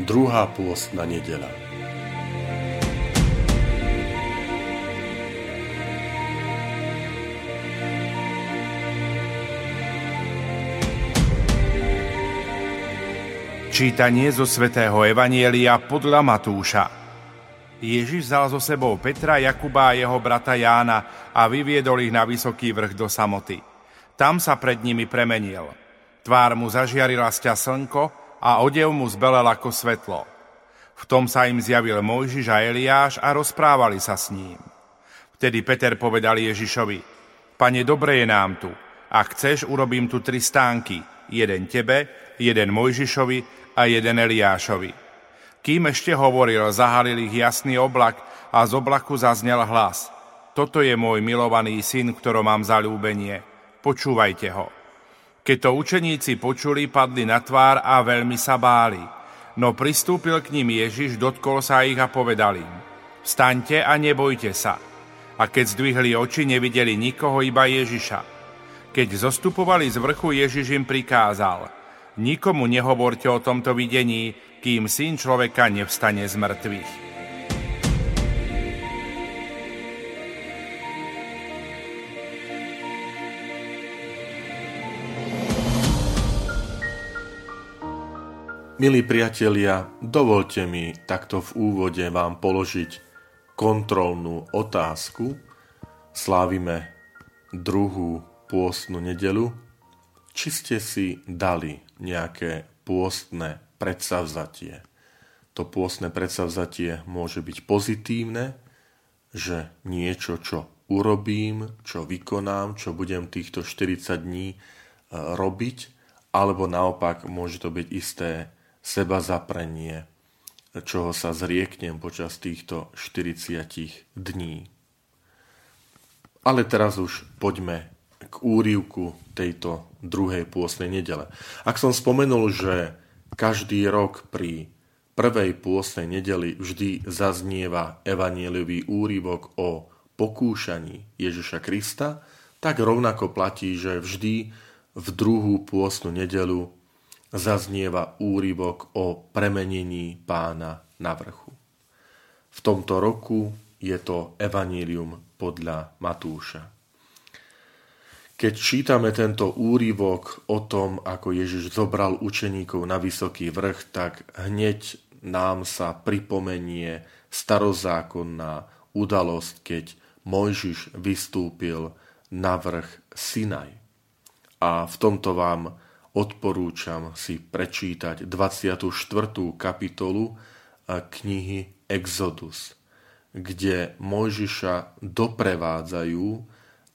druhá pôstna nedela. Čítanie zo svätého Evanielia podľa Matúša. Ježiš vzal so sebou Petra, Jakuba a jeho brata Jána a vyviedol ich na vysoký vrch do samoty. Tam sa pred nimi premenil. Tvár mu zažiarila sťa slnko a odev mu zbelel ako svetlo. V tom sa im zjavil Mojžiš a Eliáš a rozprávali sa s ním. Vtedy Peter povedal Ježišovi, Pane, dobre je nám tu. Ak chceš, urobím tu tri stánky. Jeden tebe, jeden Mojžišovi a jeden Eliášovi. Kým ešte hovoril, zahalil ich jasný oblak a z oblaku zaznel hlas. Toto je môj milovaný syn, ktorom mám zalúbenie. Počúvajte ho. Keď to učeníci počuli, padli na tvár a veľmi sa báli. No pristúpil k ním Ježiš, dotkol sa ich a povedal im, Vstaňte a nebojte sa. A keď zdvihli oči, nevideli nikoho, iba Ježiša. Keď zostupovali z vrchu, Ježiš im prikázal, Nikomu nehovorte o tomto videní, kým syn človeka nevstane z mŕtvych. Milí priatelia, dovolte mi takto v úvode vám položiť kontrolnú otázku. Slávime druhú pôstnu nedelu. Či ste si dali nejaké pôstne predsavzatie? To pôstne predsavzatie môže byť pozitívne, že niečo, čo urobím, čo vykonám, čo budem týchto 40 dní e, robiť, alebo naopak môže to byť isté seba zaprenie, čoho sa zrieknem počas týchto 40 dní. Ale teraz už poďme k úrivku tejto druhej pôsnej nedele. Ak som spomenul, že každý rok pri prvej pôsnej nedeli vždy zaznieva evanieliový úrivok o pokúšaní Ježiša Krista, tak rovnako platí, že vždy v druhú pôsnu nedelu zaznieva úryvok o premenení pána na vrchu. V tomto roku je to Evanílium podľa Matúša. Keď čítame tento úryvok o tom, ako Ježiš zobral učeníkov na vysoký vrch, tak hneď nám sa pripomenie starozákonná udalosť, keď Mojžiš vystúpil na vrch Sinaj. A v tomto vám odporúčam si prečítať 24. kapitolu knihy Exodus, kde Mojžiša doprevádzajú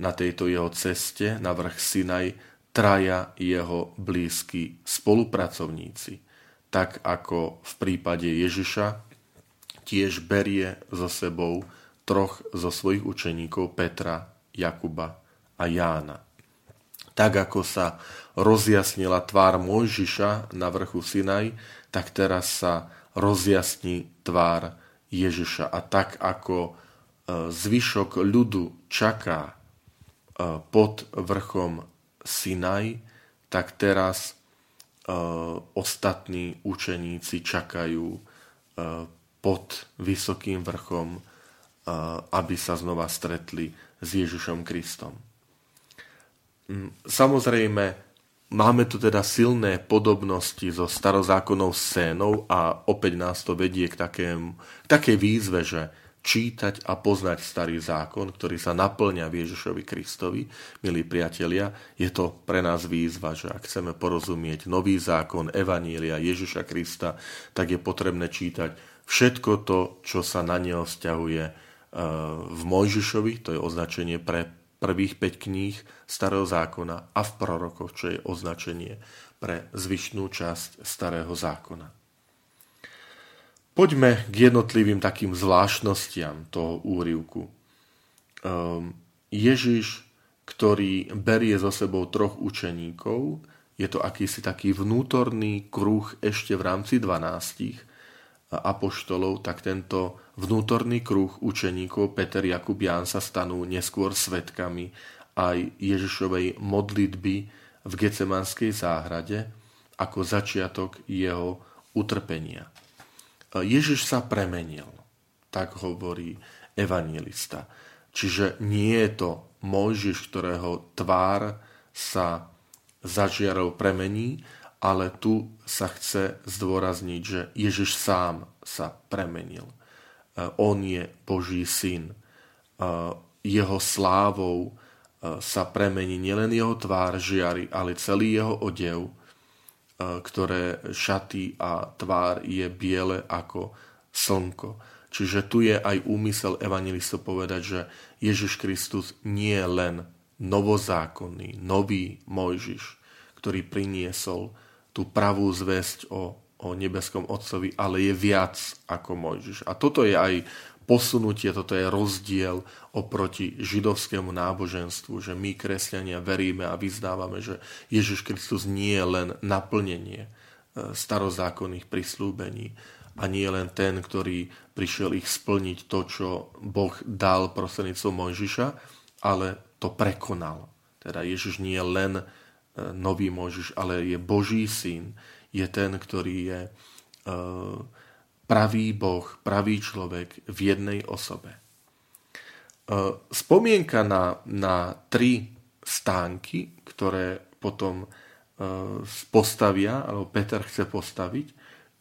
na tejto jeho ceste na vrch Sinaj traja jeho blízki spolupracovníci. Tak ako v prípade Ježiša tiež berie so sebou troch zo svojich učeníkov Petra, Jakuba a Jána. Tak ako sa rozjasnila tvár Mojžiša na vrchu Sinaj, tak teraz sa rozjasní tvár Ježiša. A tak ako e, zvyšok ľudu čaká e, pod vrchom Sinaj, tak teraz e, ostatní učeníci čakajú pod vysokým vrchom, aby sa znova stretli s Ježišom Kristom. Mm, samozrejme, máme tu teda silné podobnosti so starozákonnou scénou a opäť nás to vedie k, takém, k takej výzve, že čítať a poznať starý zákon, ktorý sa naplňa v Ježišovi Kristovi. Milí priatelia, je to pre nás výzva, že ak chceme porozumieť nový zákon Evanília Ježiša Krista, tak je potrebné čítať všetko to, čo sa na neho vzťahuje eh, v Mojžišovi, to je označenie pre prvých 5 kníh Starého zákona a v prorokoch, čo je označenie pre zvyšnú časť Starého zákona. Poďme k jednotlivým takým zvláštnostiam toho úrivku. Um, Ježiš, ktorý berie so sebou troch učeníkov, je to akýsi taký vnútorný kruh ešte v rámci 12 apoštolov, tak tento vnútorný kruh učeníkov Peter, Jakub, Ján sa stanú neskôr svetkami aj Ježišovej modlitby v Gecemanskej záhrade ako začiatok jeho utrpenia. Ježiš sa premenil, tak hovorí evangelista. Čiže nie je to Mojžiš, ktorého tvár sa zažiarov premení, ale tu sa chce zdôrazniť, že Ježiš sám sa premenil. On je Boží syn. Jeho slávou sa premení nielen jeho tvár žiari, ale celý jeho odev E, ktoré šaty a tvár je biele ako slnko. Čiže tu je aj úmysel evangelistov povedať, že Ježiš Kristus nie je len novozákonný, nový Mojžiš, ktorý priniesol tú pravú zväzť o, o nebeskom Otcovi, ale je viac ako Mojžiš. A toto je aj posunutie, toto je rozdiel oproti židovskému náboženstvu, že my, kresťania, veríme a vyznávame, že Ježiš Kristus nie je len naplnenie e, starozákonných prislúbení a nie len ten, ktorý prišiel ich splniť to, čo Boh dal prostredníctvom Mojžiša, ale to prekonal. Teda Ježiš nie je len nový Mojžiš, ale je Boží syn, je ten, ktorý je uh, pravý Boh, pravý človek v jednej osobe. E, spomienka na, na tri stánky, ktoré potom e, postavia, alebo Peter chce postaviť,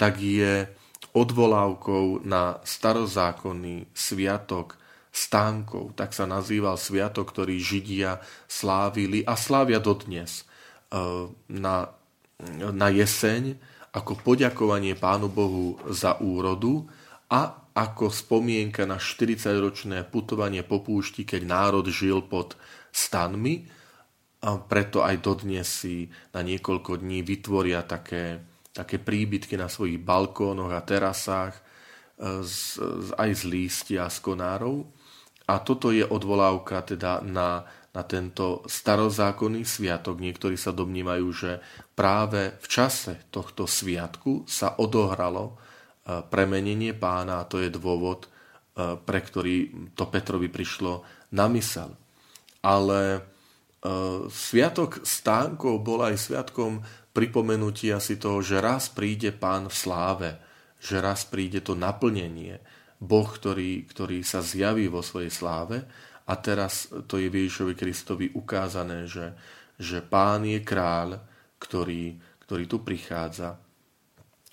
tak je odvolávkou na starozákonný sviatok stánkov. Tak sa nazýval sviatok, ktorý Židia slávili a slávia dodnes. E, na, na jeseň ako poďakovanie Pánu Bohu za úrodu a ako spomienka na 40-ročné putovanie po púšti, keď národ žil pod stanmi. A preto aj dodnes si na niekoľko dní vytvoria také, také príbytky na svojich balkónoch a terasách z, aj z lístia z konárov. A toto je odvolávka teda na na tento starozákonný sviatok. Niektorí sa domnívajú, že práve v čase tohto sviatku sa odohralo e, premenenie pána a to je dôvod, e, pre ktorý to Petrovi prišlo na mysel. Ale e, sviatok stánkov bol aj sviatkom pripomenutia si toho, že raz príde pán v sláve, že raz príde to naplnenie, Boh, ktorý, ktorý sa zjaví vo svojej sláve a teraz to je Ježišovi Kristovi ukázané, že, že pán je kráľ, ktorý, ktorý tu prichádza.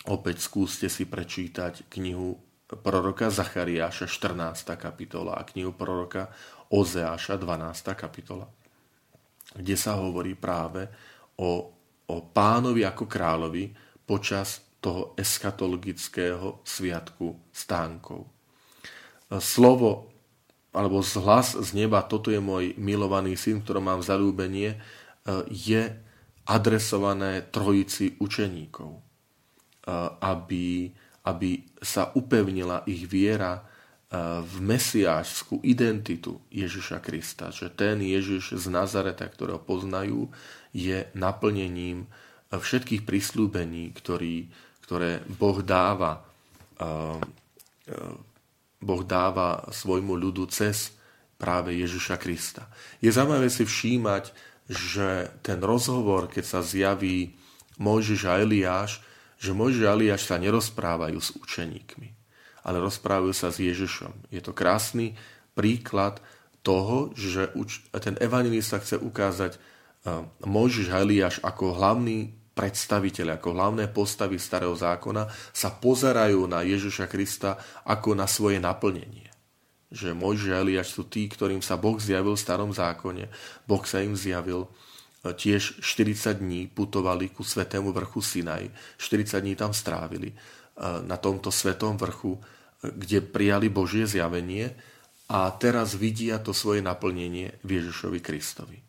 Opäť skúste si prečítať knihu proroka Zachariáša 14. kapitola a knihu proroka Ozeáša 12. kapitola, kde sa hovorí práve o, o pánovi ako kráľovi počas toho eskatologického sviatku stánkov. Slovo alebo hlas z neba, toto je môj milovaný syn, ktorom mám zalúbenie, e, je adresované trojici učeníkov, e, aby, aby sa upevnila ich viera e, v mesiášskú identitu Ježiša Krista, že ten Ježiš z Nazareta, ktorého poznajú, je naplnením všetkých prislúbení, ktorý, ktoré Boh dáva Boh dáva svojmu ľudu cez práve Ježiša Krista. Je zaujímavé si všímať, že ten rozhovor, keď sa zjaví Mojžiš a Eliáš, že Mojžiš a Eliáš sa nerozprávajú s učeníkmi, ale rozprávajú sa s Ježišom. Je to krásny príklad toho, že ten evangelista chce ukázať Mojžiš a Eliáš ako hlavný predstaviteľi, ako hlavné postavy starého zákona sa pozerajú na Ježiša Krista ako na svoje naplnenie. Že Mojžiš a Eliáš sú tí, ktorým sa Boh zjavil v starom zákone. Boh sa im zjavil e, tiež 40 dní putovali ku svetému vrchu Sinaj. 40 dní tam strávili e, na tomto svetom vrchu, e, kde prijali Božie zjavenie a teraz vidia to svoje naplnenie v Ježišovi Kristovi.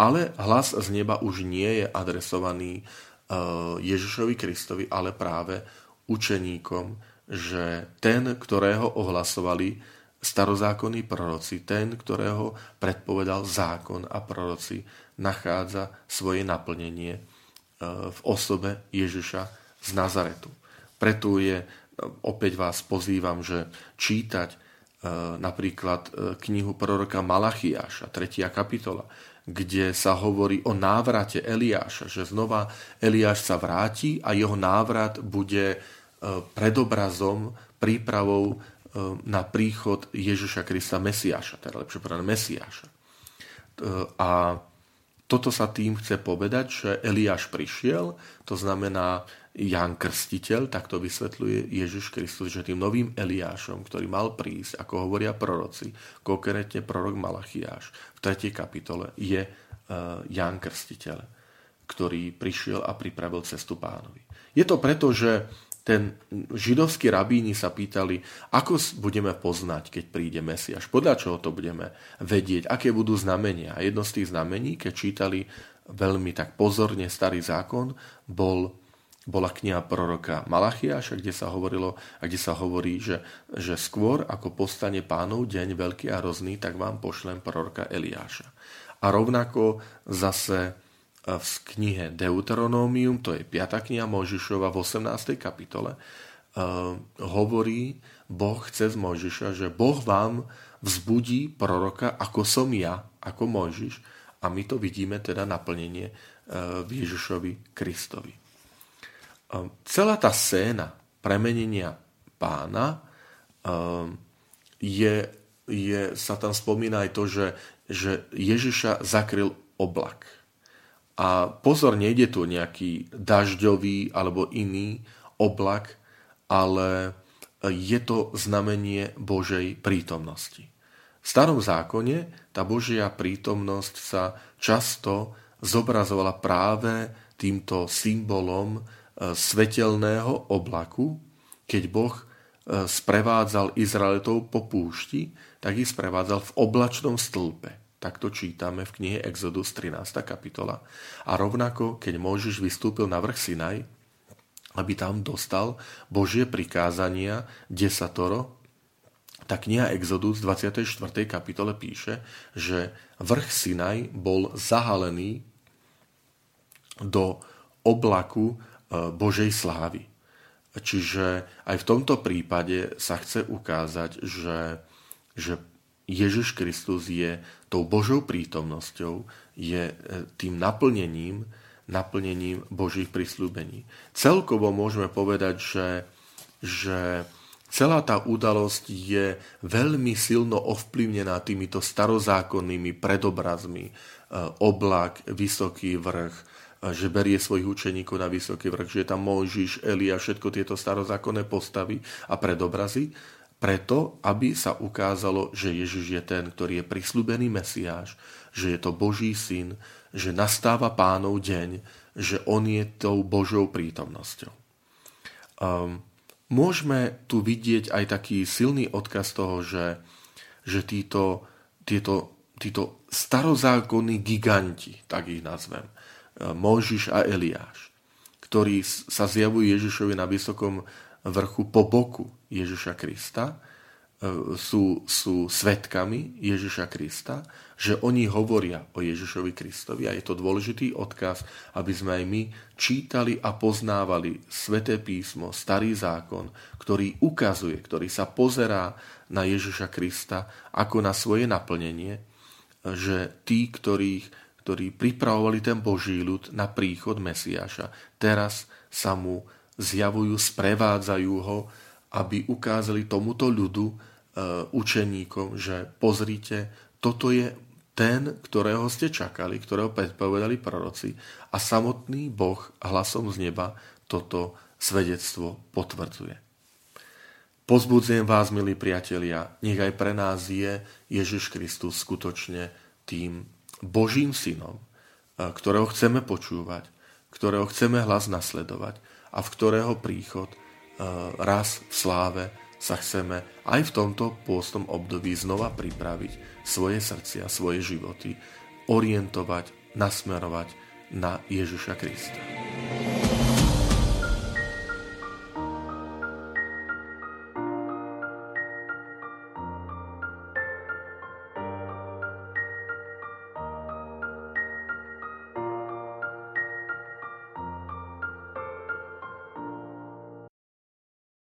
Ale hlas z neba už nie je adresovaný e, Ježišovi Kristovi, ale práve učeníkom, že ten, ktorého ohlasovali starozákonní proroci, ten, ktorého predpovedal zákon a proroci, nachádza svoje naplnenie e, v osobe Ježiša z Nazaretu. Preto je, e, opäť vás pozývam, že čítať napríklad knihu proroka Malachiáša, 3. kapitola, kde sa hovorí o návrate Eliáša, že znova Eliáš sa vráti a jeho návrat bude predobrazom, prípravou e, na príchod Ježiša Krista Mesiáša, teda lepšie povedané Mesiáša. E, a toto sa tým chce povedať, že Eliáš prišiel, to znamená Jan Krstiteľ, tak to vysvetľuje Ježiš Kristus, že tým novým Eliášom, ktorý mal prísť, ako hovoria proroci, konkrétne prorok Malachiáš v 3. kapitole, je e, Jan Krstiteľ, ktorý prišiel a pripravil cestu pánovi. Je to preto, že ten židovskí rabíni sa pýtali, ako budeme poznať, keď príde Mesiaš, podľa čoho to budeme vedieť, aké budú znamenia. A jedno z tých znamení, keď čítali veľmi tak pozorne starý zákon, bol, bola kniha proroka Malachiaša, kde sa hovorilo, a kde sa hovorí, že, že skôr ako postane pánov deň veľký a rozný, tak vám pošlem proroka Eliáša. A rovnako zase v knihe Deuteronómium, to je 5. kniha Mojžišova v 18. kapitole, hovorí Boh cez Mojžiša, že Boh vám vzbudí proroka, ako som ja, ako Mojžiš, a my to vidíme teda naplnenie v Ježišovi Kristovi. Celá tá scéna premenenia pána je, je, sa tam spomína aj to, že, že Ježiša zakryl oblak a pozor, nejde tu nejaký dažďový alebo iný oblak, ale je to znamenie Božej prítomnosti. V starom zákone tá Božia prítomnosť sa často zobrazovala práve týmto symbolom svetelného oblaku, keď Boh e, sprevádzal Izraelitov po púšti, tak ich sprevádzal v oblačnom stĺpe. Tak to čítame v knihe Exodus 13. kapitola. A rovnako, keď Mojžiš vystúpil na vrch Sinaj, aby tam dostal Božie prikázania desatoro, tak kniha Exodus 24. kapitole píše, že vrch Sinaj bol zahalený do oblaku Božej slávy. Čiže aj v tomto prípade sa chce ukázať, že, že Ježiš Kristus je tou Božou prítomnosťou, je e, tým naplnením, naplnením Božích prislúbení. Celkovo môžeme povedať, že, že celá tá udalosť je veľmi silno ovplyvnená týmito starozákonnými predobrazmi. E, oblak, vysoký vrch, e, že berie svojich učeníkov na vysoký vrch, že je tam Mojžiš, Elia, všetko tieto starozákonné postavy a predobrazy preto, aby sa ukázalo, že Ježiš je ten, ktorý je prislúbený Mesiáš, že je to Boží syn, že nastáva pánov deň, že on je tou Božou prítomnosťou. Um, môžeme tu vidieť aj taký silný odkaz toho, že, že títo, títo, títo starozákonní giganti, tak ich nazvem, Mojžiš a Eliáš, ktorí sa zjavujú Ježišovi na vysokom vrchu po boku Ježiša Krista, e, sú, sú svetkami Ježiša Krista, že oni hovoria o Ježišovi Kristovi. A je to dôležitý odkaz, aby sme aj my čítali a poznávali Sveté písmo, Starý zákon, ktorý ukazuje, ktorý sa pozerá na Ježiša Krista ako na svoje naplnenie, že tí, ktorých, ktorí pripravovali ten Boží ľud na príchod Mesiáša, teraz sa mu zjavujú, sprevádzajú ho, aby ukázali tomuto ľudu, e, učeníkom, že pozrite, toto je ten, ktorého ste čakali, ktorého predpovedali proroci a samotný Boh hlasom z neba toto svedectvo potvrdzuje. Pozbudzujem vás, milí priatelia, nech aj pre nás je Ježiš Kristus skutočne tým Božím synom, e, ktorého chceme počúvať, ktorého chceme hlas nasledovať a v ktorého príchod e, raz v sláve sa chceme aj v tomto pôstnom období znova pripraviť svoje srdcia, svoje životy, orientovať, nasmerovať na Ježiša Krista.